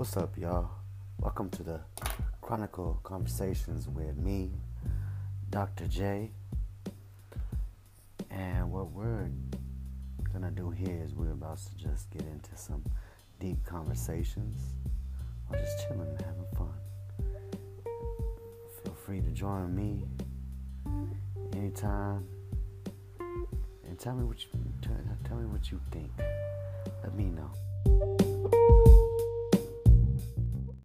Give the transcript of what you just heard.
What's up, y'all? Welcome to the Chronicle Conversations with me, Dr. J. And what we're gonna do here is we're about to just get into some deep conversations I'm just chilling and having fun. Feel free to join me anytime and tell me what you tell, tell me what you think. Let me know.